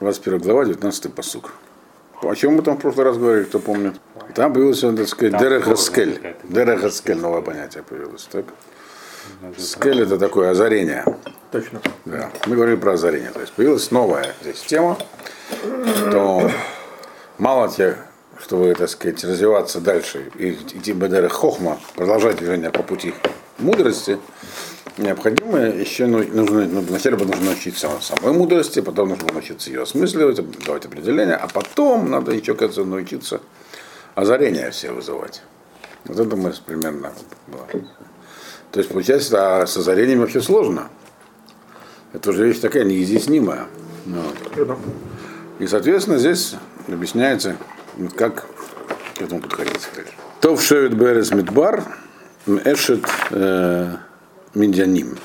21 глава, 19 посук. О чем мы там в прошлый раз говорили, кто помнит? Там появилось, так сказать, Дерехаскель. Дерехаскель, новое понятие появилось, так? Скель это такое озарение. Точно. Да. Мы говорили про озарение. То есть появилась новая здесь тема, что мало тебе, чтобы, так сказать, развиваться дальше и идти Бедера Хохма, продолжать движение по пути мудрости, необходимо еще ну, нужно, ну, вначале нужно научиться самой мудрости, потом нужно научиться ее осмысливать, давать определения, а потом надо еще, кажется, научиться озарения все вызывать. Вот это мы примерно было. То есть, получается, а с озарением вообще сложно. Это уже вещь такая неизъяснимая. Вот. И, соответственно, здесь объясняется, как к этому подходить. То в Шевет Берес Мидбар, Эшет э, Медианим.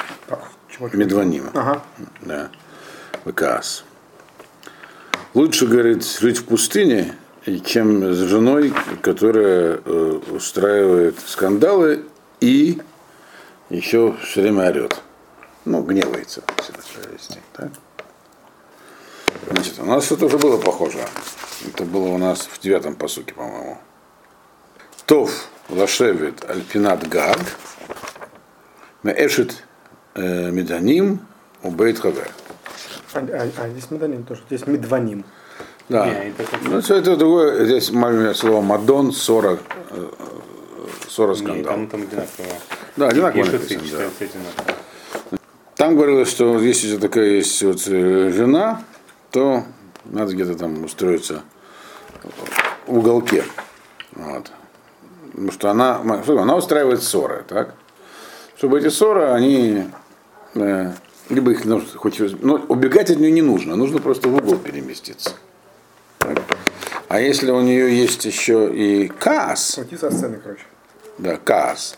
Медваним. Ага. Да. ВКС. Лучше, говорит, жить в пустыне, чем с женой, которая э, устраивает скандалы и еще все время орет. Ну, гневается. Так? Значит, у нас что-то уже было похоже. Это было у нас в девятом посуке, по-моему. Тов лашевит альпинат гад, меэшит э, меданим убейт хавер. А, а, а здесь меданим тоже. Здесь медваним. Да. Ну, все это другое. Здесь маленькое слово Мадон, 40, э, 40 Не, скандал. там, там одинаково. Да, одинаково написано, да. читается одинаково. Там говорилось, что если такая есть вот э, жена, то надо где-то там устроиться в уголке. Вот. Потому что она, она устраивает ссоры, так? Чтобы эти ссоры, они э, либо их нужно, хоть, ну, убегать от нее не нужно, нужно просто в угол переместиться. Так? А если у нее есть еще и каас, Уйти со сцены, короче. да, каас,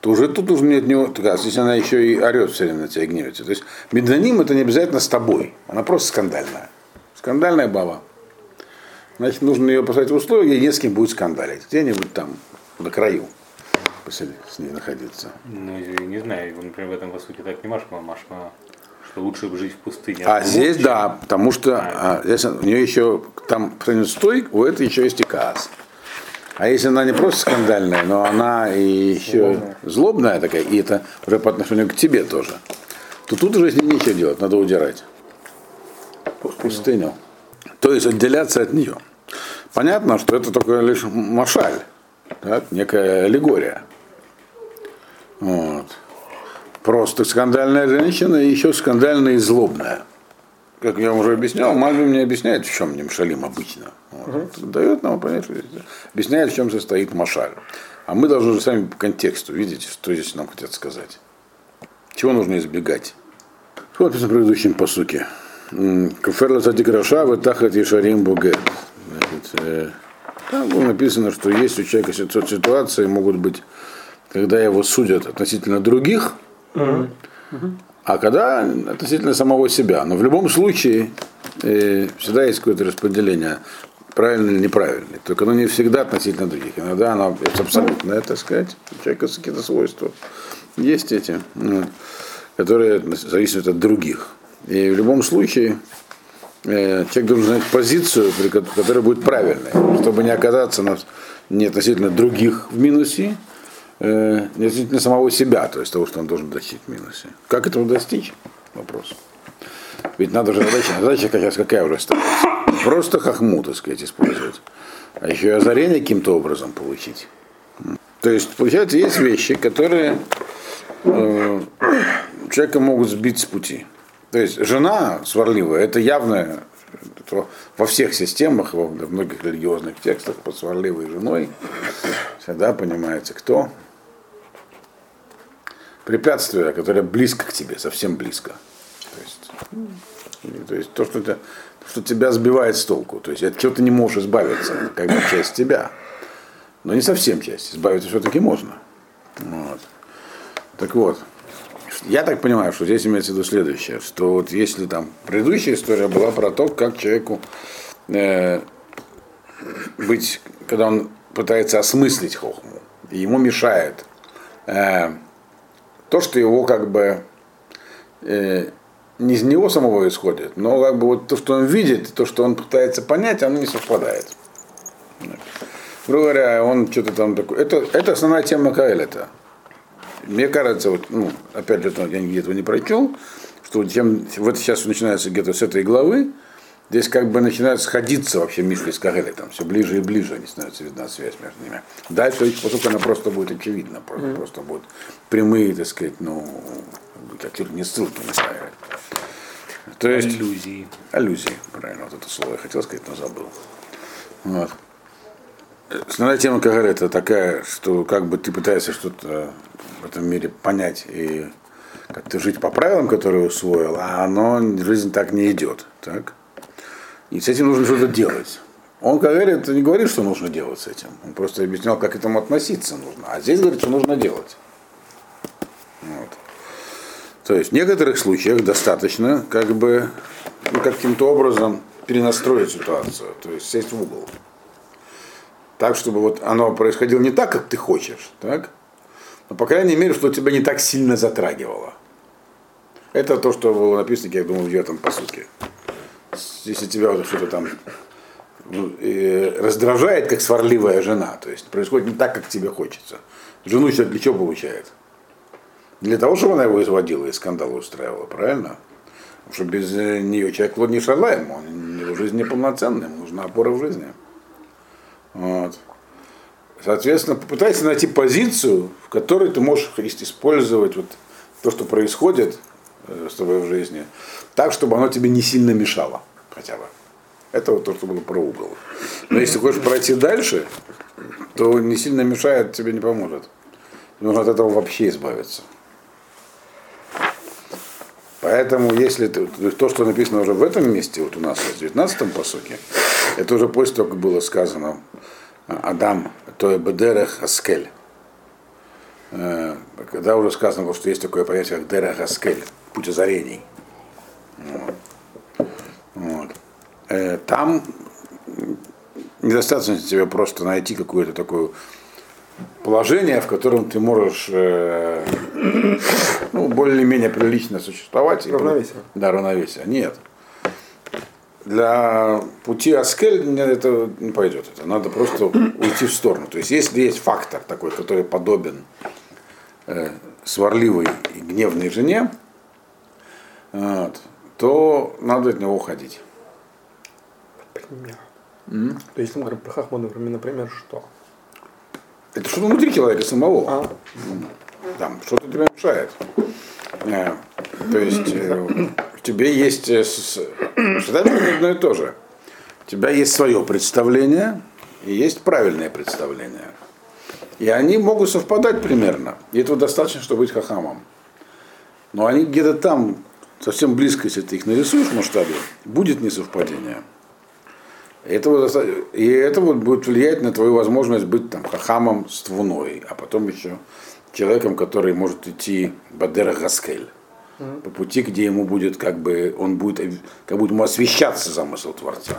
то уже тут нужно от него, каас, если она еще и орет все время на тебя гневится. То есть медоним это не обязательно с тобой, она просто скандальная. Скандальная баба. Значит, нужно ее поставить в условия, где не с кем будет скандалить. Где-нибудь там, на краю, с ней находиться. Ну, не знаю, например, в этом, по сути, так не машма, машма, что лучше бы жить в пустыне. А одному, здесь, чем- да, потому что а, здесь у нее еще, там, по сравнению с той, у этой еще есть и каас. А если она не просто скандальная, но она и еще злобная, такая, и это уже по отношению к тебе тоже, то тут уже с ней нечего делать, надо удирать. В пустыню. То есть отделяться от нее. Понятно, что это только лишь машаль, так, некая аллегория. Вот. Просто скандальная женщина и еще скандальная и злобная. Как я уже объяснял, Мальбим мне объясняет, в чем Немшалим обычно. Вот. Дает нам понять, объясняет, в чем состоит Машаль. А мы должны же сами по контексту видеть, что здесь нам хотят сказать. Чего нужно избегать? Что написано в предыдущем посуке? Каферла Садикраша, Ватахат Ешарим Буге. Значит, э, Там было написано, что есть у человека ситу- ситуации, могут быть, когда его судят относительно других, а когда относительно самого себя. Но в любом случае э, всегда есть какое-то распределение, правильное или неправильное. Только оно не всегда относительно других. Иногда оно это абсолютное, так сказать. У человека какие-то свойства. Есть эти, ну, которые зависят от других. И в любом случае человек должен знать позицию, которая будет правильной, чтобы не оказаться на, не относительно других в минусе, э, не относительно самого себя, то есть того, что он должен достичь в минусе. Как этого достичь? Вопрос. Ведь надо же задача, задача раз какая уже ставится. Просто хохму, так сказать, использовать. А еще и озарение каким-то образом получить. То есть, получается, есть вещи, которые э, человека могут сбить с пути. То есть жена сварливая, это явно это во всех системах, во многих религиозных текстах под сварливой женой всегда понимается кто. Препятствие, которое близко к тебе, совсем близко. То есть, то, есть то, что, тебя, что тебя сбивает с толку. То есть от чего ты не можешь избавиться, как бы часть тебя. Но не совсем часть. Избавиться все-таки можно. Вот. Так вот, я так понимаю, что здесь имеется в виду следующее, что вот если там предыдущая история была про то, как человеку э, быть, когда он пытается осмыслить хохму, ему мешает э, то, что его как бы э, не из него самого исходит, но как бы вот то, что он видит, то, что он пытается понять, оно не совпадает. Грубо говоря, он что-то там такое. Это, это основная тема Каэлета. Мне кажется, вот, ну, опять же, я этого не прочел, что тем, вот сейчас начинается где-то с этой главы, здесь как бы начинают сходиться вообще мысли с Кагеле, там все ближе и ближе они становятся видна связь между ними. Дальше, поскольку она просто будет очевидна, просто, mm-hmm. просто будут прямые, так сказать, ну, как не ссылки настраивать. То есть, Аллюзии. Аллюзии, правильно, вот это слово я хотел сказать, но забыл. Вот. Основная тема Кагарета такая, что как бы ты пытаешься что-то этом мире понять и как-то жить по правилам, которые усвоил, а оно, жизнь так не идет. Так? И с этим нужно что-то делать. Он говорит, не говорит, что нужно делать с этим. Он просто объяснял, как к этому относиться нужно. А здесь говорит, что нужно делать. Вот. То есть в некоторых случаях достаточно как бы ну, каким-то образом перенастроить ситуацию, то есть сесть в угол. Так, чтобы вот оно происходило не так, как ты хочешь, так? Но, по крайней мере, что тебя не так сильно затрагивало. Это то, что было написано, я думаю, в этом по сути. Если тебя вот что-то там ну, раздражает, как сварливая жена, то есть происходит не так, как тебе хочется. Жену человек для чего получает? Для того, чтобы она его изводила и скандал устраивала, правильно? Потому что без нее человек не шалаем, он, его жизнь неполноценная, ему нужна опора в жизни. Вот. Соответственно, попытайся найти позицию, в которой ты можешь использовать вот то, что происходит э, с тобой в жизни, так, чтобы оно тебе не сильно мешало хотя бы. Это вот то, что было про угол. Но если хочешь пройти дальше, то не сильно мешает, тебе не поможет. Нужно от этого вообще избавиться. Поэтому, если то, что написано уже в этом месте, вот у нас в 19-м посоке, это уже после того, как было сказано Адам, то есть Бедерех Аскель. Э, когда уже сказано, что есть такое понятие, как Дерех Аскель, путь озарений. Вот. Вот. Э, там недостаточно тебе просто найти какое-то такое положение, в котором ты можешь э, ну, более-менее прилично существовать. Равновесие. Да, равновесие. Нет. Для пути Аскель это не пойдет. Это надо просто уйти в сторону. То есть, если есть фактор такой, который подобен э, сварливой и гневной жене, вот, то надо от него уходить. Например. Mm? То есть, если мы говорим про Хахмана, например, что? Это что-то внутри человека самого. А. Там что-то тебе мешает. Э, то есть э, в тебе есть э, всегда одно и то же. У тебя есть свое представление и есть правильное представление. И они могут совпадать примерно. И этого достаточно, чтобы быть хахамом. Но они где-то там, совсем близко, если ты их нарисуешь в масштабе, будет несовпадение. И это, и это вот будет влиять на твою возможность быть там хахамом с твуной, а потом еще человеком, который может идти Бадера Гаскель mm-hmm. по пути, где ему будет как бы он будет как будет ему освещаться замысел Творца.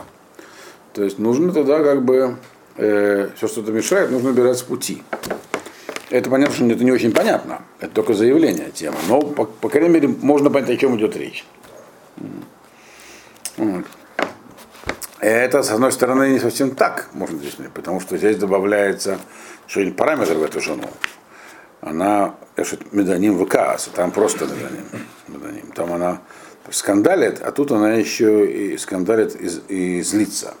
То есть нужно тогда как бы э, все, что-то мешает, нужно убирать с пути. Это понятно, что это не очень понятно. Это только заявление темы. Но, по, по крайней мере, можно понять, о чем идет речь. Это, с одной стороны, не совсем так, можно здесь потому что здесь добавляется что-нибудь параметр в эту жену она меданим ВКАС, там просто меданим, меданим. Там она скандалит, а тут она еще и скандалит и, и злится.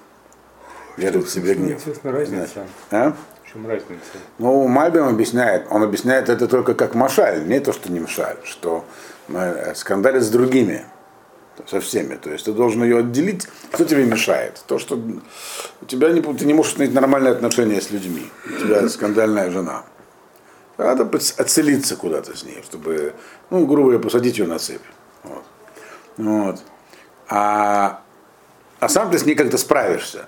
Верит в себе гнев. разница. А? В чем разница? Ну, Мальбим объясняет, он объясняет это только как машаль, не то, что не мешаль, что э, скандалит с другими, со всеми. То есть ты должен ее отделить, кто тебе мешает. То, что у тебя не, ты не можешь иметь нормальные отношения с людьми. У тебя скандальная жена. Надо отцелиться куда-то с ней, чтобы, ну, грубо говоря, посадить ее на цепь. Вот. Вот. А, а сам ты с ней как-то справишься.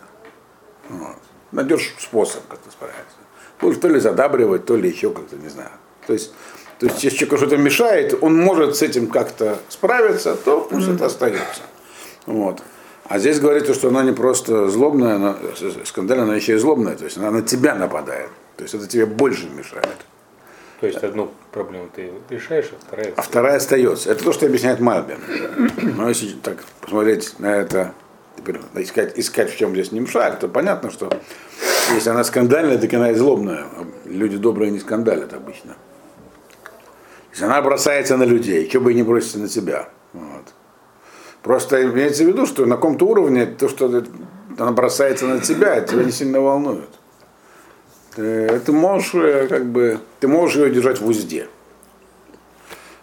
Вот. Найдешь способ как-то справиться. Будешь то ли задабривать, то ли еще как-то, не знаю. То есть, то есть если человеку что-то мешает, он может с этим как-то справиться, то пусть mm-hmm. это остается. Вот. А здесь говорится, что она не просто злобная, она, скандальная, она еще и злобная, то есть она на тебя нападает. То есть это тебе больше мешает. То есть одну проблему ты решаешь, а вторая... а вторая остается. Это то, что объясняет Мальбин. Но если так посмотреть на это, теперь искать, искать в чем здесь немшаль, то понятно, что если она скандальная, так она и злобная. Люди добрые не скандалят обычно. Если она бросается на людей, что бы и не бросится на себя. Вот. Просто имеется в виду, что на каком-то уровне то, что она бросается на тебя, тебя не сильно волнует. Ты, ты можешь э, как бы, ты можешь ее держать в узде.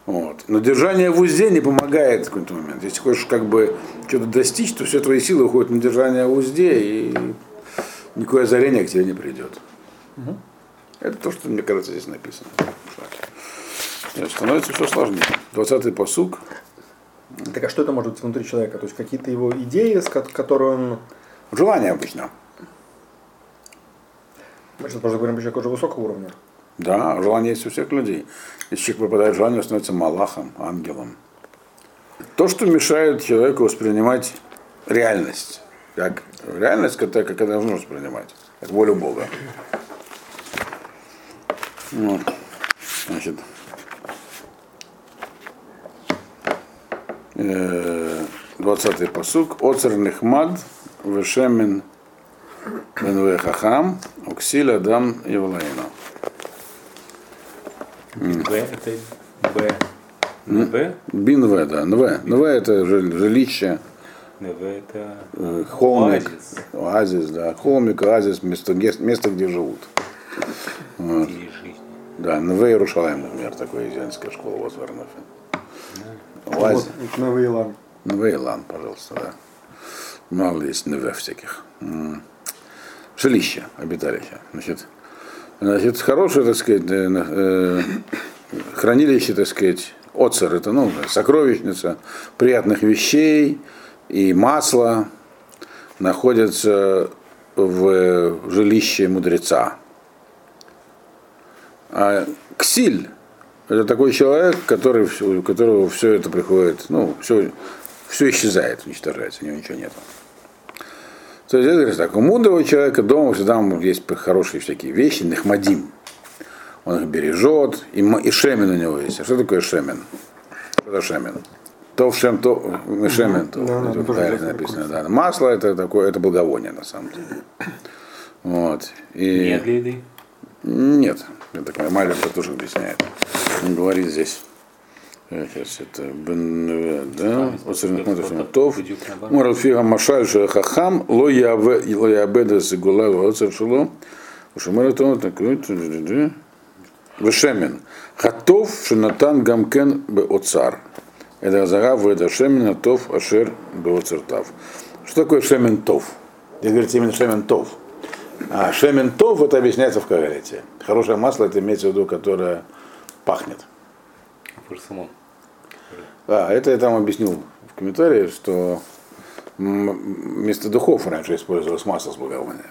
Вот. Но держание в узде не помогает в какой-то момент. Если хочешь как бы что-то достичь, то все твои силы уходят на держание в узде, и никакое озарение к тебе не придет. Угу. Это то, что, мне кажется, здесь написано. Нет, становится все сложнее. 20-й посук. Так а что это может быть внутри человека? То есть какие-то его идеи, которые он... Желание обычно. Мы сейчас, может, говорим о человеке уже высокого уровня. Да, желание есть у всех людей. Если человек попадает в желание, он становится малахом, ангелом. То, что мешает человеку воспринимать реальность, как реальность, которая как она должна воспринимать, как волю Бога. Вот. Значит, 20-й посук. Оцер нехмад вешемен бенве хахам уксиль адам евлаина. Б это Б. Б? Бин да. НВ. НВ это жилище. НВ это холмик. оазис. Оазис, да. Холмик, оазис, место, место где живут. Вот. Да, НВ Иерушалаем, например, такой израильская школа вот в Арнафе. Оазис. Вот, Новый Илан. НВ Илан, пожалуйста, да. Мало есть НВ всяких. Жилище, обиталище. Значит, значит, хорошее, так сказать, э, э, хранилище, так сказать, оцер, это, ну, сокровищница приятных вещей и масла находятся в жилище мудреца. А ксиль это такой человек, который, у которого все это приходит, ну, все, все исчезает, уничтожается, у него ничего нет. То есть это говорится так, у мудрого человека дома всегда есть хорошие всякие вещи, нахмадим. Он их бережет, и, и шемен у него есть. А что такое шемен? Что это шемен? То в шем, то шемен, то, Да, да, это правильно такое написано. Да. Масло это такое, это благовоние на самом деле. Вот. И... Не для еды. Нет, я так понимаю, тоже объясняет. Он говорит здесь. Сейчас это Бен, да, Оцерных Матов. Морал фига машаль ше хахам, ло ябеда сигула оцер шело. Ушамар то так Вешемен. Хатов шинатан гамкен бе оцар. Это загав это шемен атов ашер бе оцертав. Что такое шемен тов? Здесь говорится именно шемен тов. А шемен тов это объясняется в Кагалете. Хорошее масло это имеется в виду, которое пахнет. Парсамон. А, это я там объяснил в комментарии, что вместо духов раньше использовалось масло с благовониями.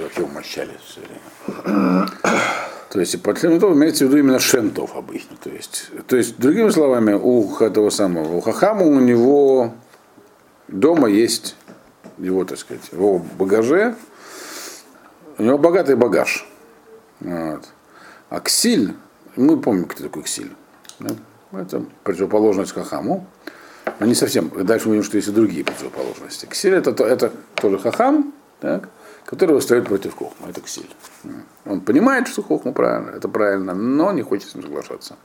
Вообще умощали все время. То есть, под шементов имеется в виду именно шентов обычно. То есть, то есть, другими словами, у этого самого, у Хахама у него дома есть его, так сказать, его багаже, у него богатый багаж. Вот. А ксиль, мы помним, кто такой ксиль. да? Это противоположность хахаму. Но не совсем. Дальше мы увидим, что есть и другие противоположности. Ксиль это, то- это тоже хахам, так, который восстает против хохма. Это ксиль. Он понимает, что хохма правильно, это правильно, но не хочет с ним соглашаться.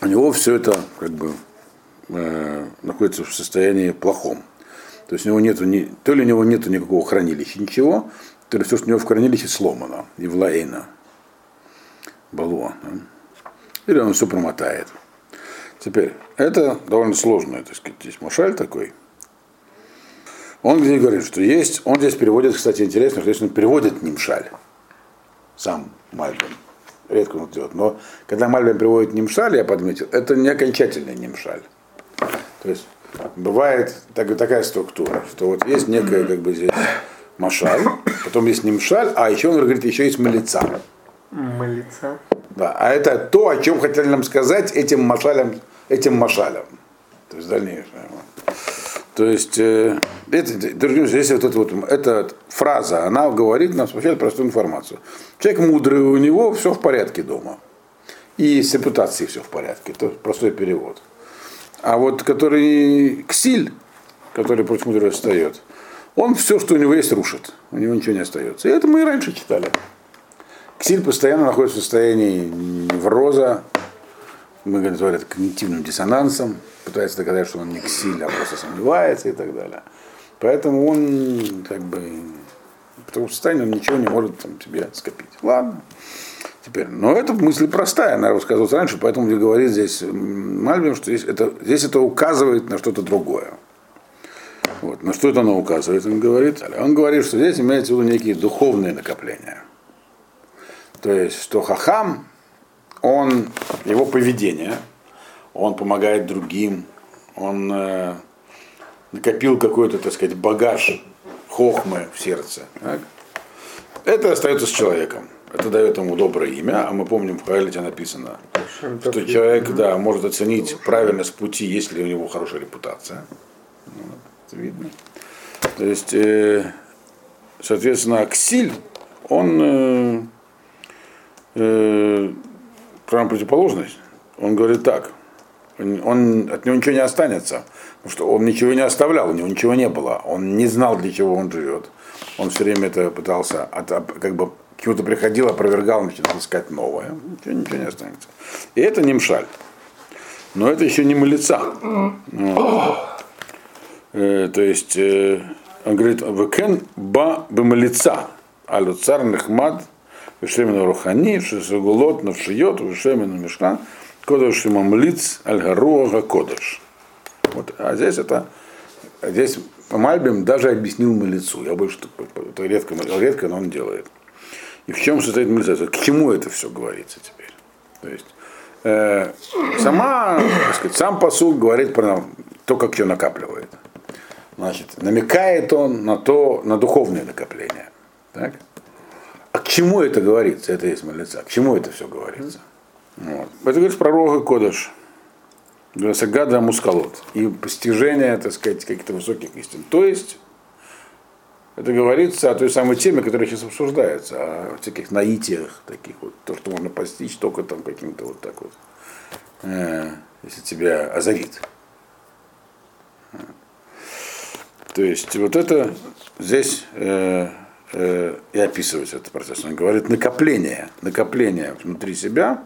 У него все это как бы э, находится в состоянии плохом. То есть у него нету ни, то ли у него нету никакого хранилища, ничего, то ли все, что у него в хранилище сломано, и влаэйна, балуа. да. Или он все промотает. Теперь, это довольно сложно, так сказать, здесь Машаль такой. Он здесь говорит, что есть, он здесь переводит, кстати, интересно, что здесь он переводит Нимшаль, сам Мальбин. Редко он делает. Но когда Мальбин приводит Нимшаль, я подметил, это не окончательный Нимшаль. То есть бывает так, такая структура, что вот есть некая как бы здесь Машаль, потом есть Нимшаль, а еще он говорит, еще есть Малица. Молиться. Да, а это то, о чем хотели нам сказать этим машалем, этим машалем. То есть дальнейшее. То есть, э, это, здесь вот эта вот, эта фраза, она говорит нам, сообщает простую информацию. Человек мудрый, у него все в порядке дома. и с репутацией все в порядке. Это простой перевод. А вот который ксиль, который против мудрого встает, он все, что у него есть, рушит. У него ничего не остается. И это мы и раньше читали. Ксиль постоянно находится в состоянии невроза, мы говорим, когнитивным диссонансом, пытается доказать, что он не ксиль, а просто сомневается и так далее. Поэтому он как бы в таком состоянии он ничего не может там, себе скопить. Ладно. Теперь, но эта мысль простая, она рассказывалась раньше, поэтому говорит здесь Мальбим, что здесь это, здесь это указывает на что-то другое. Вот. На что это оно указывает, он говорит? Он говорит, что здесь имеется в виду некие духовные накопления. То есть, что хахам, он, его поведение, он помогает другим, он э, накопил какой-то, так сказать, багаж хохмы в сердце. Так? Это остается с человеком. Это дает ему доброе имя, а мы помним, в Хайлите написано, что человек да, может оценить правильность пути, есть ли у него хорошая репутация. Ну, это видно. То есть, э, соответственно, Аксиль, он э, э, прям противоположность. Он говорит так, он, от него ничего не останется, потому что он ничего не оставлял, у него ничего не было, он не знал, для чего он живет. Он все время это пытался, от, как бы к чему-то приходил, опровергал, начинал искать новое, ничего, ничего не останется. И это не мшаль. Но это еще не малица. Э, то есть, э, он говорит, векен ба бемалица, алю цар нехмад, вешемину рухани, шесагулот навшиот, вешемину мешкан, кодыш и мамлиц, аль-гаруага кодыш. Вот, а здесь это, здесь Мальбим даже объяснил малицу. Я больше это редко, редко, но он делает. И в чем состоит милица? К чему это все говорится теперь? То есть э, сама, сказать, сам посуд говорит про то, как все накапливает. Значит, намекает он на то, на духовное накопление. Так? А к чему это говорится? Это есть молиться. К чему это все говорится? Вот. Это говорит про Рога Кодыш. Сагада Мускалот. И постижение, так сказать, каких-то высоких истин. То есть, это говорится о той самой теме, которая сейчас обсуждается, о всяких наитиях, таких вот, то, что можно постичь только там каким-то вот так вот, э, если тебя озарит. То есть вот это здесь э, э, и описывается этот процесс. Он говорит накопление, накопление внутри себя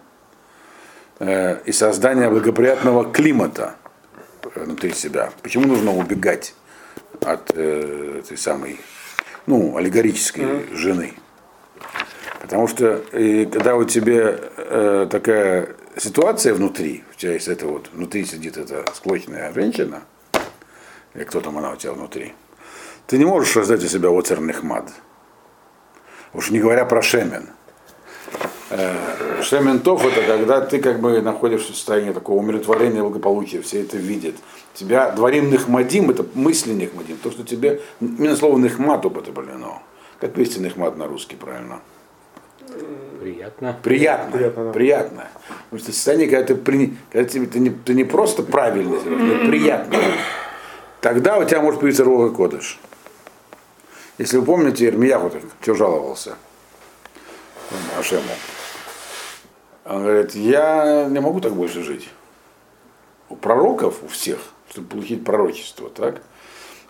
э, и создание благоприятного климата внутри себя. Почему нужно убегать от э, этой самой, ну, аллегорической mm-hmm. жены? Потому что и, когда у тебя э, такая ситуация внутри, у тебя есть это вот, внутри сидит эта склочная женщина, или кто там она у тебя внутри, ты не можешь создать у себя оцерных мад. Уж не говоря про шемен. Э, шемен тов это когда ты как бы находишься в состоянии такого умиротворения, благополучия, все это видят. Тебя дворим нехмадим, это мысли нехмадим, то, что тебе, именно слово нехмат употреблено. Как перевести нехмат на русский правильно? Приятно. Приятно. Приятно. Да. приятно. Потому что состояние, когда ты, при, когда тебе, ты, не, ты не просто правильно но приятно тогда у тебя может появиться Рога Кодыш. Если вы помните, Ирмияху что жаловался Ашему. Он говорит, я не могу так больше жить. У пророков, у всех, чтобы получить пророчество, так,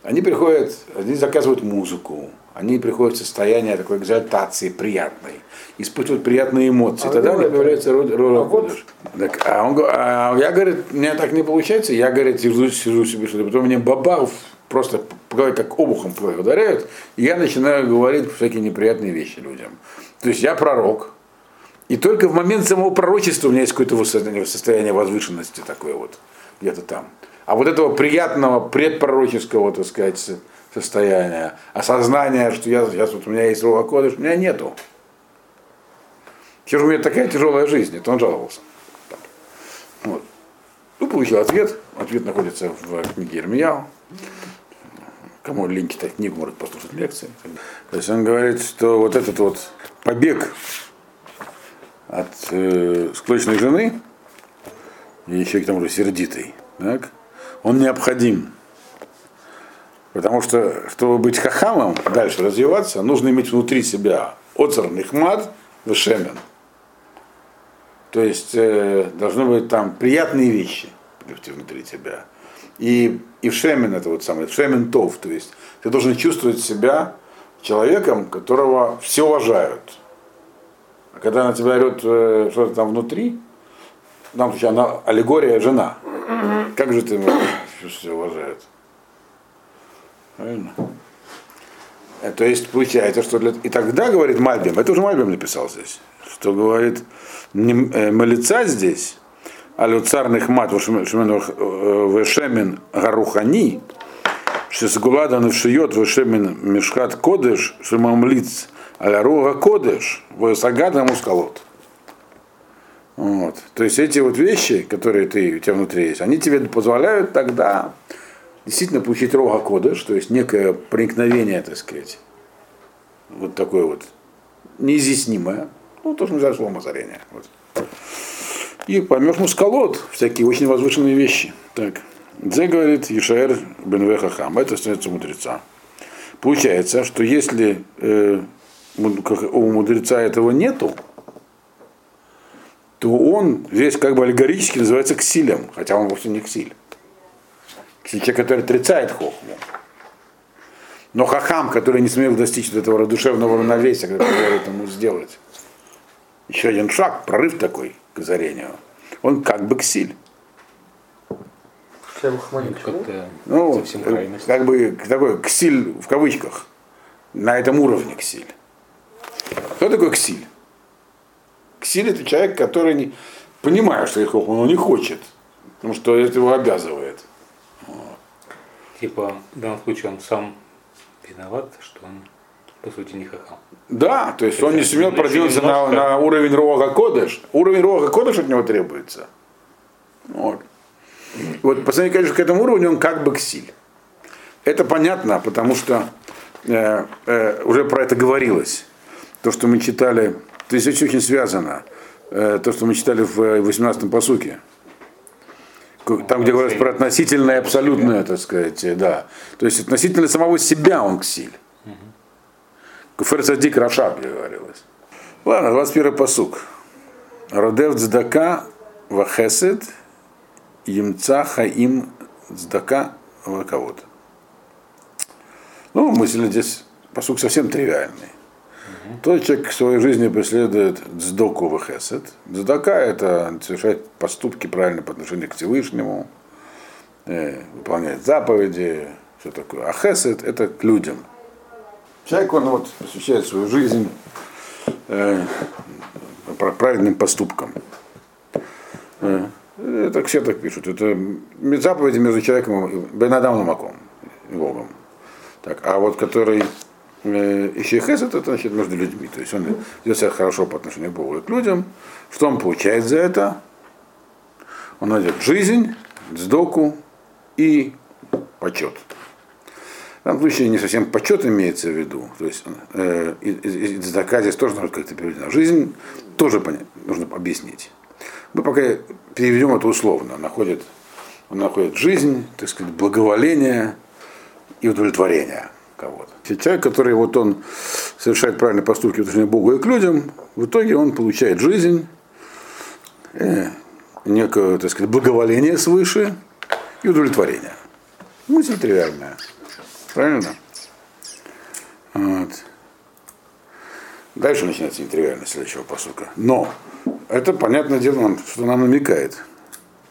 они приходят, они заказывают музыку, они приходят в состояние такой экзальтации приятной, испытывают приятные эмоции. А Тогда у них появляется род, род а вот... так, а он а я, говорит, мне так не получается, я, говорит, сижу, сижу себе, что потом мне бабах просто как обухом ударяют, и я начинаю говорить всякие неприятные вещи людям. То есть я пророк, и только в момент самого пророчества у меня есть какое-то состояние, возвышенности такое вот, где-то там. А вот этого приятного предпророческого, так сказать, состояния, осознания, что я, сейчас вот у меня есть Кодыш, у меня нету. Все же у меня такая тяжелая жизнь, это он жаловался. Вот. Ну, получил ответ. Ответ находится в книге Ирмияу. Кому лень читать книгу, может послушать лекции. То есть он говорит, что вот этот вот побег от э, склочной жены, и еще к тому же сердитой, так, он необходим. Потому что, чтобы быть хахамом, дальше развиваться, нужно иметь внутри себя оцер нихмад вешемен. То есть э, должны быть там приятные вещи внутри тебя. И, и в шемен это вот самое, в шемен тов, то есть ты должен чувствовать себя человеком, которого все уважают. А когда на тебя орет э, что-то там внутри, в данном случае она аллегория жена. Как же ты все уважают? Правильно? Э, То есть получается, что для... И тогда, говорит Мальбим, это уже Мальбим написал здесь, что говорит, э, молиться здесь, а люцарных мат вешемен гарухани, шесгулада навшиет вешемен мешхат кодеш, шемамлиц аляруга кодеш, весагада мускалот. Вот. То есть эти вот вещи, которые ты, у тебя внутри есть, они тебе позволяют тогда действительно получить рога кодыш, то есть некое проникновение, так сказать, вот такое вот неизъяснимое, ну, то, что называется словом озарение. Вот. И поймешь мускалот, всякие очень возвышенные вещи. Так, Дзе говорит Ешаэр Бенве Хахам, это становится мудреца. Получается, что если э, у мудреца этого нету, то он весь как бы аллегорически называется ксилем, хотя он вовсе не ксиль. Человек, который отрицает хохму. Но хахам, который не смел достичь этого душевного равновесия, который позволяет ему сделать еще один шаг, прорыв такой к озарению, он как бы ксиль. Ну, совсем крайность. как бы такой ксиль в кавычках. На этом уровне ксиль. Кто такой ксиль? Ксиль это человек, который не, понимает, что их он не хочет, потому что это его обязывает. Типа, в данном случае он сам виноват, что он по сути не хахам. Да, то есть он не сумел Еще продвинуться на, немножко. на уровень Рога Кодыш. Уровень Рога Кодыш от него требуется. Вот. Вот по сравнению, конечно, к этому уровню он как бы ксиль. Это понятно, потому что э, э, уже про это говорилось. То, что мы читали, то есть это очень связано. Э, то, что мы читали в 18-м посуке. Там, где говорится про относительное и абсолютное, так сказать, э, да. То есть относительно самого себя он ксиль. Куфер Садик Рашаб, где говорилось. Ладно, 21 посук. Родев цдака вахесед емца хаим цдака ваковод. Ну, мысль здесь посук совсем тривиальный. Тот человек в своей жизни преследует цдоку вахесед. Цдака – это совершать поступки правильно по отношению к Всевышнему, э, выполнять заповеди, все такое. А хесед – это к людям – Человек, он вот посвящает свою жизнь э, пр- праведным поступкам. Э, это все так пишут. Это заповеди между человеком и Бенадам Маком, и Богом. Так, а вот который э, еще и хесед, это значит между людьми. То есть он ведет себя хорошо по отношению к Богу и к людям. Что он получает за это? Он найдет жизнь, сдоку и почет. В данном случае не совсем почет имеется в виду. То есть э, и, и, и тоже нужно как-то переведено. Жизнь тоже понять, нужно объяснить. Мы пока переведем это условно. Находит, он находит жизнь, так сказать, благоволение и удовлетворение кого-то. Человек, который вот он совершает правильные поступки в отношении Богу и к людям, в итоге он получает жизнь, э, некое, так сказать, благоволение свыше и удовлетворение. Мысль тривиальная. Правильно? Вот. Дальше начинается нетривиальность следующего посука. Но это, понятное дело, что нам намекает.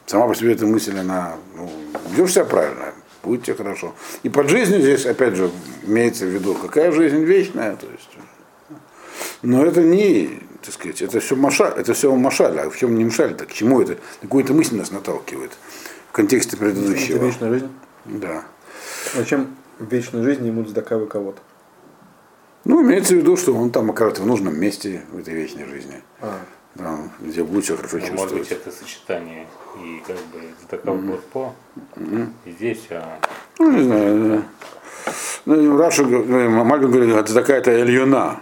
Сама по себе эта мысль, она, ну, ведешь себя правильно, будет тебе хорошо. И под жизнью здесь, опять же, имеется в виду, какая жизнь вечная, то есть. Но это не, так сказать, это все машаль, это все машаль, а в чем не машаль, так к чему это? Какую-то мысль нас наталкивает в контексте Это предыдущего. вечная жизнь. Да. Зачем в вечной жизни ему цдака вы кого-то? Ну, имеется в виду, что он там окажется в нужном месте в этой вечной жизни. А, Там, где будет себя хорошо Ну, может чувствовать. быть, это сочетание и как бы Цдака по и здесь, а Ну, не знаю. да. Ну, Раша, Мальбин говорит, это такая-то Эльюна.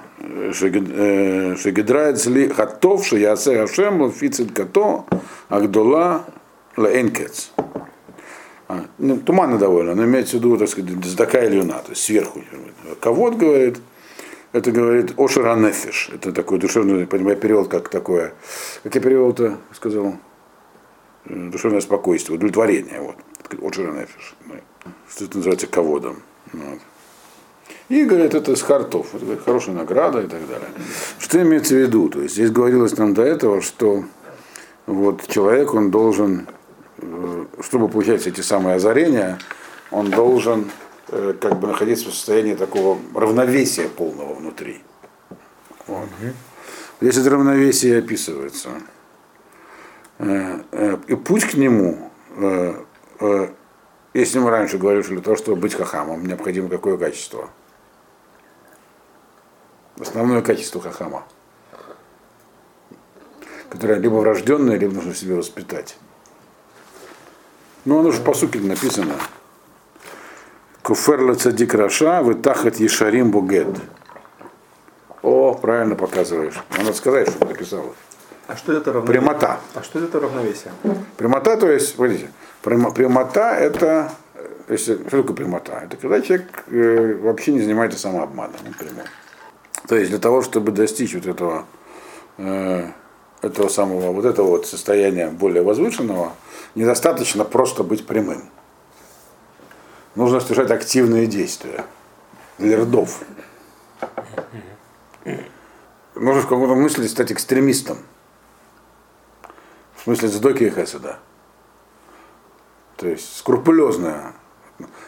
Шегидрает сли хатов, шиясе Ашем, лфицит като, агдола, лаэнкец. А, Ну, туманно довольно, но имеется в виду, так сказать, Здака Ильюна, то есть сверху. Кого говорит, это говорит Ошера Нефиш. Это такой душевный, понимаю, перевод, как такое. Как я перевел-то сказал? Э, Душевное спокойствие, удовлетворение. Вот. Ошера Нефиш. Что это называется ководом. Вот. И говорят, это с хартов, это говорит, хорошая награда и так далее. Что имеется в виду? То есть здесь говорилось нам до этого, что вот человек, он должен, чтобы получать эти самые озарения, он должен э, как бы находиться в состоянии такого равновесия полного внутри. Вот. Здесь это равновесие описывается. Э, э, И путь к нему, э, э, если мы раньше говорили, что для того, чтобы быть хахамом, необходимо какое качество? Основное качество хахама, которое либо врожденное, либо нужно себе воспитать. Ну, оно же по сути написано. Куферла цадик раша, вы тахат ешарим бугет. О, правильно показываешь. Надо сказать, что написал. А что это равновесие? Прямота. А что это равновесие? Прямота, то есть, смотрите, прямо- прямота это, если, что такое прямота? Это когда человек э, вообще не занимается самообманом. прямой. То есть для того, чтобы достичь вот этого, э, этого самого, вот этого вот состояния более возвышенного, недостаточно просто быть прямым. Нужно совершать активные действия для рдов. Нужно в каком-то смысле стать экстремистом. В смысле задоки и хесада. То есть скрупулезная.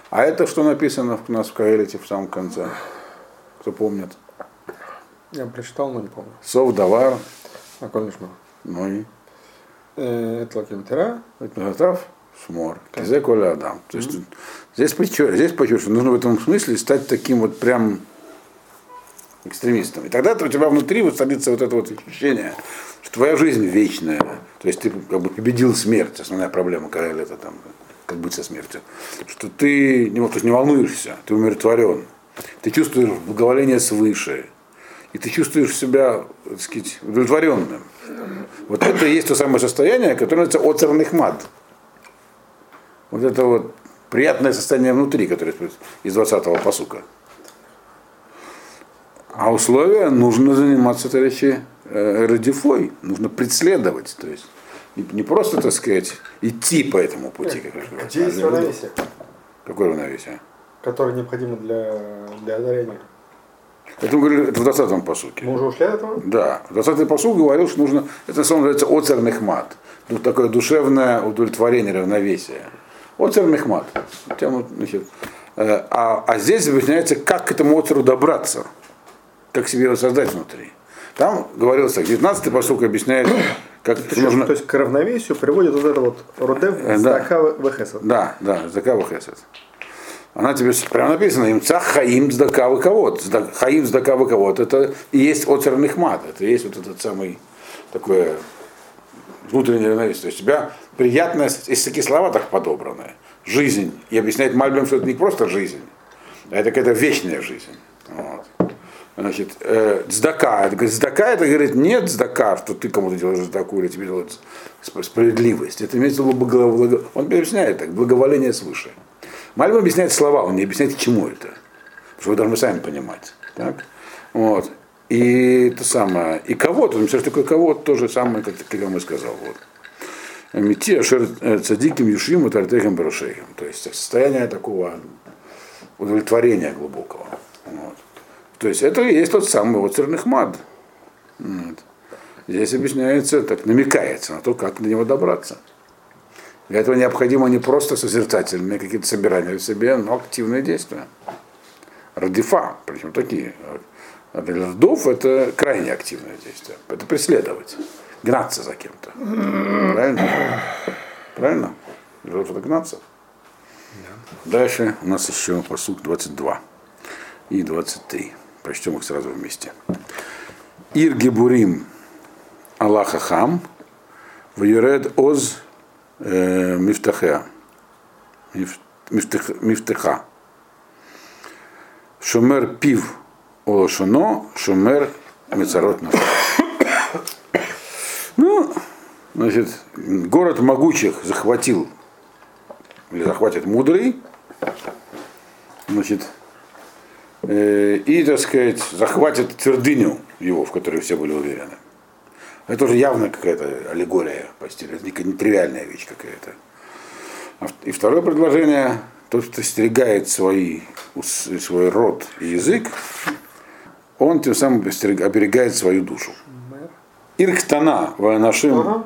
А это что написано у нас в Каэлите в самом конце? Кто помнит? Я прочитал, но не помню. Сов, давар, И Э, Это лакимтера. Готов? Шмор. Кизе коля адам. То есть здесь подчеркиваю, здесь что нужно в этом смысле стать таким вот прям экстремистом. И тогда у тебя внутри вот садится вот это вот ощущение, что твоя жизнь вечная. То есть ты как бы победил смерть, основная проблема Каэля это там, как быть со смертью. Что ты не, то есть не волнуешься, ты умиротворен. Ты чувствуешь благоволение свыше. И ты чувствуешь себя, так сказать, удовлетворенным. Вот это и есть то самое состояние, которое называется оцерных мад. Вот это вот приятное состояние внутри, которое из 20-го посука. А условия нужно заниматься, товарищи, э, радифой, нужно преследовать. То есть не, не просто, так сказать, идти по этому пути. Как Где есть равновесие, Какое равновесие? которое необходимо для, для одарения? Это мы говорили это в 20-м посуке. Мы уже ушли от этого? Да, 20-й посуд говорил, что нужно, это слово называется оцерных мат. Тут такое душевное удовлетворение, равновесие. Оцерных мат. Тема, значит, э, а, а здесь объясняется, как к этому оцеру добраться, как себе его создать внутри. Там говорилось так, 19-й посуд объясняет, как нужно... То есть к равновесию приводит вот это вот родев Э, да. стака вехесов. Да, да, Здакава Хесед. Она тебе прямо написано, им цах хаим здакавы кого Хаим здакавы кого Это и есть оцерных мат. Это и есть вот этот самый такое внутреннее равновесие. То есть у тебя приятная, если такие слова так подобраны, жизнь. И объясняет Мальбим, что это не просто жизнь, а это какая-то вечная жизнь. Вот. Значит, э, цдака, это говорит, цдака, это говорит, нет цдака, что ты кому-то делаешь цдаку или тебе делают сп- справедливость. Это имеется в виду благо- он объясняет так, благоволение свыше. Мальбим объясняет слова, он не объясняет, к чему это. Потому что вы должны сами понимать. Так? Вот. И это самое, и кого-то, он что такое кого-то, то же самое, как, как я вам и сказал. Вот. Мити ашер цадиким юшим тартехем барушейхем. То есть состояние такого удовлетворения глубокого. Вот. То есть это и есть тот самый оцерных мад. Вот. Здесь объясняется, так намекается на то, как до него добраться. Для этого необходимо не просто созерцательные какие-то собирания в себе, но активные действия. Радифа, причем такие. А для это крайне активное действие. Это преследовать, гнаться за кем-то. Правильно? Правильно? Рдов это гнаться. Дальше у нас еще посуд 22 и 23. Прочтем их сразу вместе. Ир Гебурим Аллаха Хам, Ваюред Оз э, Мифтахеа. Миф- Мифтех- Мифтеха. Шумер пив Олошоно, Шумер Мецарот. Ну, значит, город могучих захватил, или захватит мудрый, значит, э, и, так сказать, захватит твердыню его, в которой все были уверены. Это уже явно какая-то аллегория по стилю, это не тривиальная вещь какая-то. А И второе предложение, тот, кто стерегает свои, свой род и язык, он тем самым оберегает свою душу. Ирктана ванашим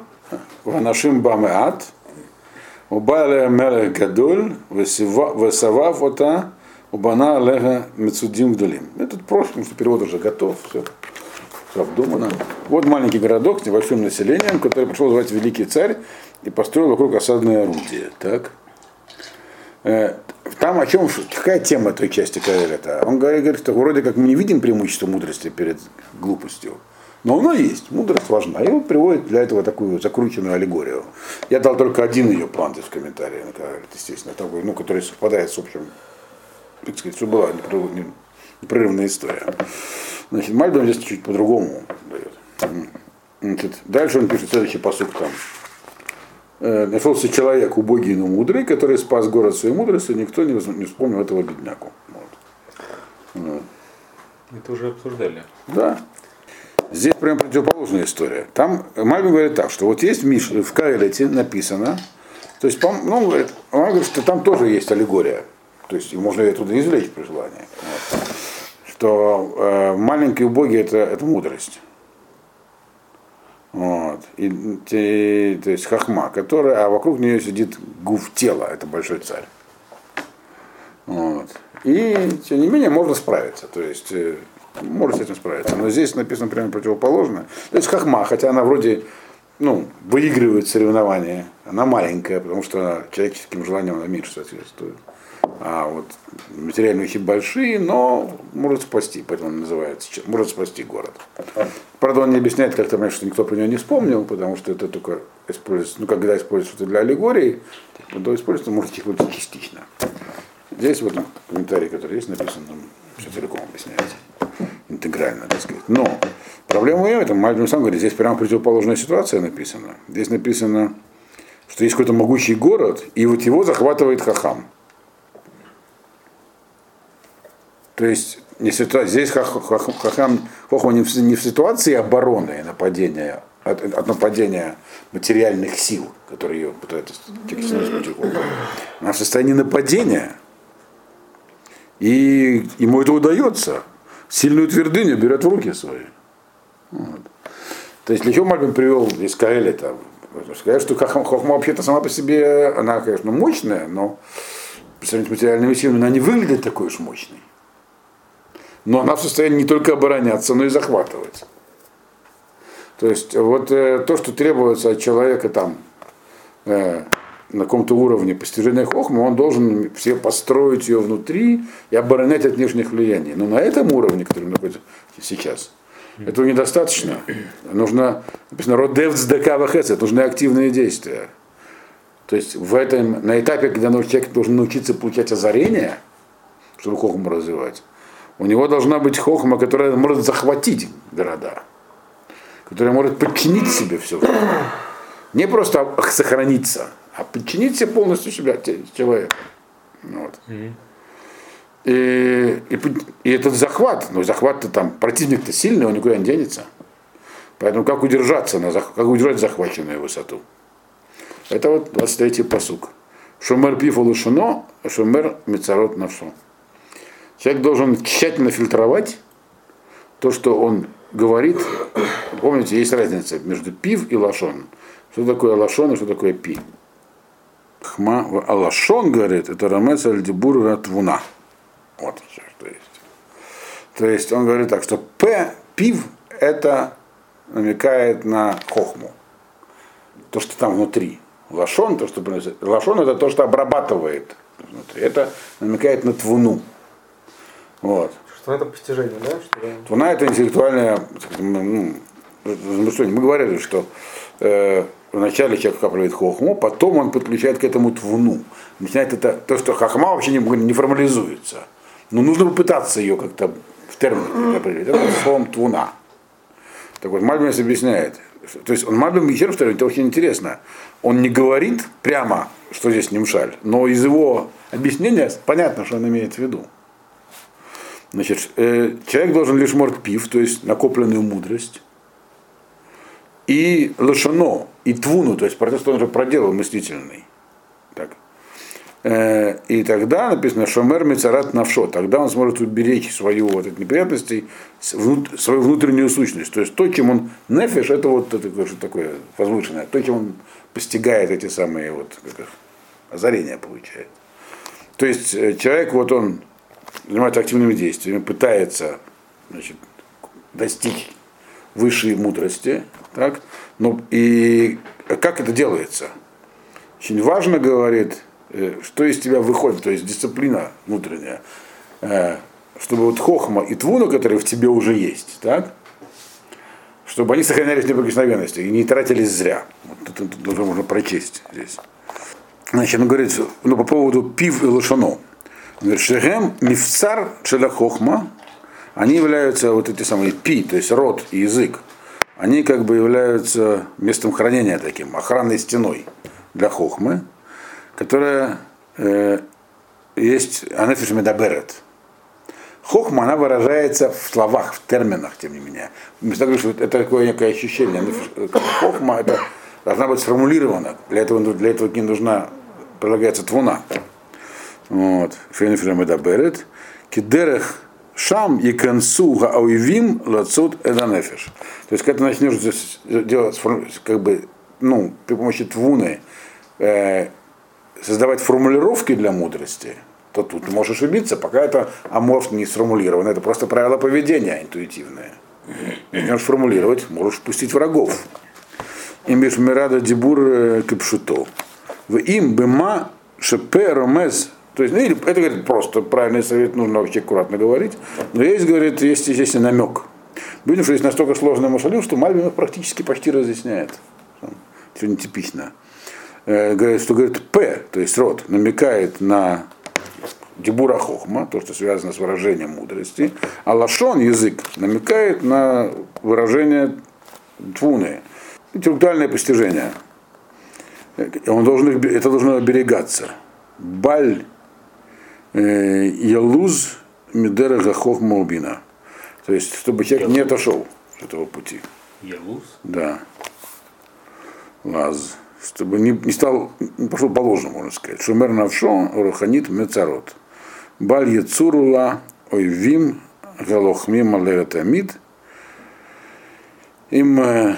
ванашим бамеат, убале мелех гадоль, весавав ота, убана лега мецудим гдолим. Это просто, потому что перевод уже готов, все, все обдумано. Вот маленький городок с небольшим населением, который пришел звать Великий Царь и построил вокруг осадное орудие. Так? Э, Там о чем, какая тема той части Каэля-то? Он говорит, что вроде как мы не видим преимущества мудрости перед глупостью. Но оно есть, мудрость важна. И он приводит для этого такую закрученную аллегорию. Я дал только один ее план здесь в комментарии естественно, такой, ну, который совпадает с общим, так сказать, что была не- непрерывная история. Значит, Мальбим здесь чуть по-другому дает. Значит, дальше он пишет следующий посук там. Э, Нашелся человек убогий, но мудрый, который спас город своей мудростью, никто не, вспомнил этого бедняку. Вот. Это уже обсуждали. Да. Здесь прям противоположная история. Там Мальбин говорит так, что вот есть Миш, в Каэлете написано, то есть, ну, он говорит, он говорит, что там тоже есть аллегория. То есть, можно ее оттуда извлечь при желании. Вот. Что э, маленький убогий это, это мудрость. Вот. И, те- то есть хахма, которая, а вокруг нее сидит гуф тела, это большой царь. Вот. И, тем не менее, можно справиться. То есть, э, можно с этим справиться. Но здесь написано прямо противоположно. То есть хахма, хотя она вроде ну, выигрывает соревнования, она маленькая, потому что человеческим желаниям она меньше соответствует. А вот материальные вещи большие, но может спасти, поэтому он называется, может спасти город. Правда, он не объясняет как-то, понимаешь, что никто про него не вспомнил, потому что это только используется, ну, когда используется что-то для аллегории, то используется, может, использоваться частично. Здесь в этом комментарии, который есть, написано, там все целиком объясняется. Интегрально, так сказать. Но проблема в этом, Мальбим сам говорит, здесь прямо противоположная ситуация написана. Здесь написано, что есть какой-то могучий город, и вот его захватывает хахам. То есть не ситуа- здесь хах- хах- хахам хохма не в, не в ситуации обороны нападения, от, от нападения материальных сил, которые ее пытаются против Хохма. Она в состоянии нападения. И ему это удается. Сильную твердыню берет в руки свои. Вот. То есть чего Мальбин привел из Каэля это? Сказать, что хохма вообще-то сама по себе, она, конечно, мощная, но по сравнению с материальными силами она не выглядит такой уж мощной. Но она в состоянии не только обороняться, но и захватывать. То есть вот э, то, что требуется от человека там э, на каком-то уровне постижения хохмы, он должен все построить ее внутри и оборонять от внешних влияний. Но на этом уровне, который находится сейчас, этого недостаточно. Нужно, написано, родев это нужны активные действия. То есть в этом, на этапе, когда человек должен научиться получать озарение, чтобы хохму развивать, у него должна быть хохма, которая может захватить города, которая может подчинить себе все. Не просто сохраниться, а подчинить себе полностью себя, человека. Вот. И, и, и этот захват, ну захват-то там, противник-то сильный, он никуда не денется. Поэтому как удержаться, на, как удержать захваченную высоту? Это вот 23-й посук. Шумер пиф улушено, шумер мецарот навшо. Человек должен тщательно фильтровать то, что он говорит. Помните, есть разница между пив и лашон. Что такое лашон и что такое пи? Хма, а лашон, говорит, это рамес аль-дибур ратвуна. Вот еще что есть. То есть он говорит так, что п, пив, это намекает на хохму. То, что там внутри. Лашон, то, что приносит. Лашон это то, что обрабатывает внутри. Это намекает на твуну. Вот. Что это постижение, да? Что, да? Твуна это интеллектуальное ну, размышление. Мы говорили, что э, вначале человек капливает хохму, потом он подключает к этому твуну. Начинает это, то, что хохма вообще не, не формализуется. Но нужно попытаться ее как-то в терминах определить. Это словом твуна. Так вот, Мальбимс объясняет. То есть он Мальбим еще раз это очень интересно. Он не говорит прямо, что здесь немшаль, но из его объяснения понятно, что он имеет в виду. Значит, э, человек должен лишь морд пив, то есть накопленную мудрость, и лошано, и твуну, то есть процесс, он же проделал мыслительный. Так. Э, и тогда написано Шомер Мецарат Навшо, тогда он сможет уберечь свою вот эти неприятности, свою внутреннюю сущность. То есть то, чем он нефиш, это вот это, что такое возвышенное, то, чем он постигает эти самые вот как их, озарения получает. То есть э, человек, вот он занимается активными действиями, пытается значит, достичь высшей мудрости, так? Ну, и как это делается? Очень важно, говорит, Э, что из тебя выходит, то есть дисциплина внутренняя, э, чтобы вот хохма и твуна, которые в тебе уже есть, так, чтобы они сохранялись в неприкосновенности и не тратились зря. Вот это, уже можно прочесть здесь. Значит, он говорит, ну, по поводу пив и лошано. Шехем мифцар шеля хохма, они являются вот эти самые пи, то есть рот и язык, они как бы являются местом хранения таким, охранной стеной для хохмы которая э, есть Анефиш Медаберет. Хохма, она выражается в словах, в терминах, тем не менее. Это такое некое ощущение. Э, хохма это должна быть сформулирована. Для этого, для этого не нужна, прилагается תבונה. Вот. והנפש מדברת. כי דרך שם ייכנסו האויבים לצוד את הנפש. То есть, когда ты начнешь делать, как бы, ну, при помощи твуны, э, создавать формулировки для мудрости, то тут можешь ошибиться, пока это аморф не сформулировано. Это просто правило поведения интуитивное. Начнешь формулировать, можешь пустить врагов. Имеш мирада дебур э, капшуто. В им бема шепе ромес. То есть, ну, или, это говорит просто правильный совет, нужно вообще аккуратно говорить. Но есть, говорит, есть, естественно, намек. Видим, что есть настолько сложный мусалим, что Мальбин практически почти разъясняет. Все нетипично. Э, говорит, что говорит П, то есть род, намекает на Дебура Хохма, то, что связано с выражением мудрости, а Лашон, язык, намекает на выражение Твуны, интеллектуальное постижение. Он должен, это должно оберегаться. Баль э, Ялуз Медера Хохма Убина. То есть, чтобы человек не отошел с этого пути. Ялуз? Да. Лаз чтобы не, не стал, не пошел по ложному, можно сказать. Шумер навшо, руханит мецарот. Баль яцурула, ойвим, галохми малератамид. Им э,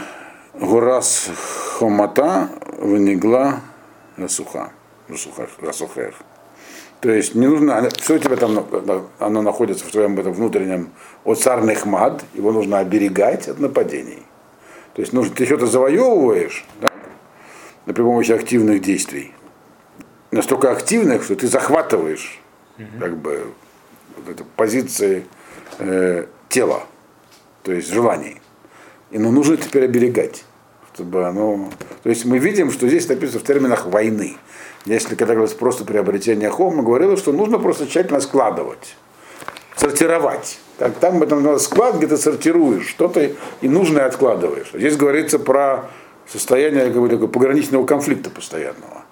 горас хомата вынегла расуха. Расухер. То есть не нужно, все у тебя там, оно находится в твоем этом внутреннем оцарный хмад, его нужно оберегать от нападений. То есть нужно, ты что-то завоевываешь, да, при помощи активных действий. Настолько активных, что ты захватываешь угу. как бы вот это, позиции э, тела, то есть желаний. И ну, нужно теперь оберегать, чтобы оно. То есть мы видим, что здесь написано в терминах войны. Если когда говорится просто приобретение хома, говорилось, что нужно просто тщательно складывать, сортировать. Так, там этом склад, где ты сортируешь что-то и нужное откладываешь. Здесь говорится про состояние как такого пограничного конфликта постоянного.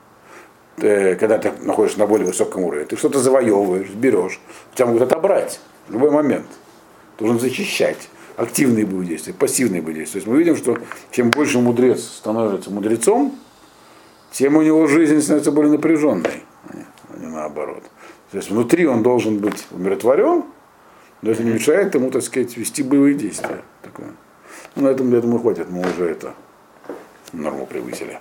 Ты, когда ты находишься на более высоком уровне, ты что-то завоевываешь, берешь, тебя могут отобрать в любой момент. Должен защищать. Активные будут действия, пассивные будут действия. То есть мы видим, что чем больше мудрец становится мудрецом, тем у него жизнь становится более напряженной, а не наоборот. То есть внутри он должен быть умиротворен, но это не мешает ему, так сказать, вести боевые действия. Такое. Ну, на этом, я думаю, хватит, мы уже это норму превысили.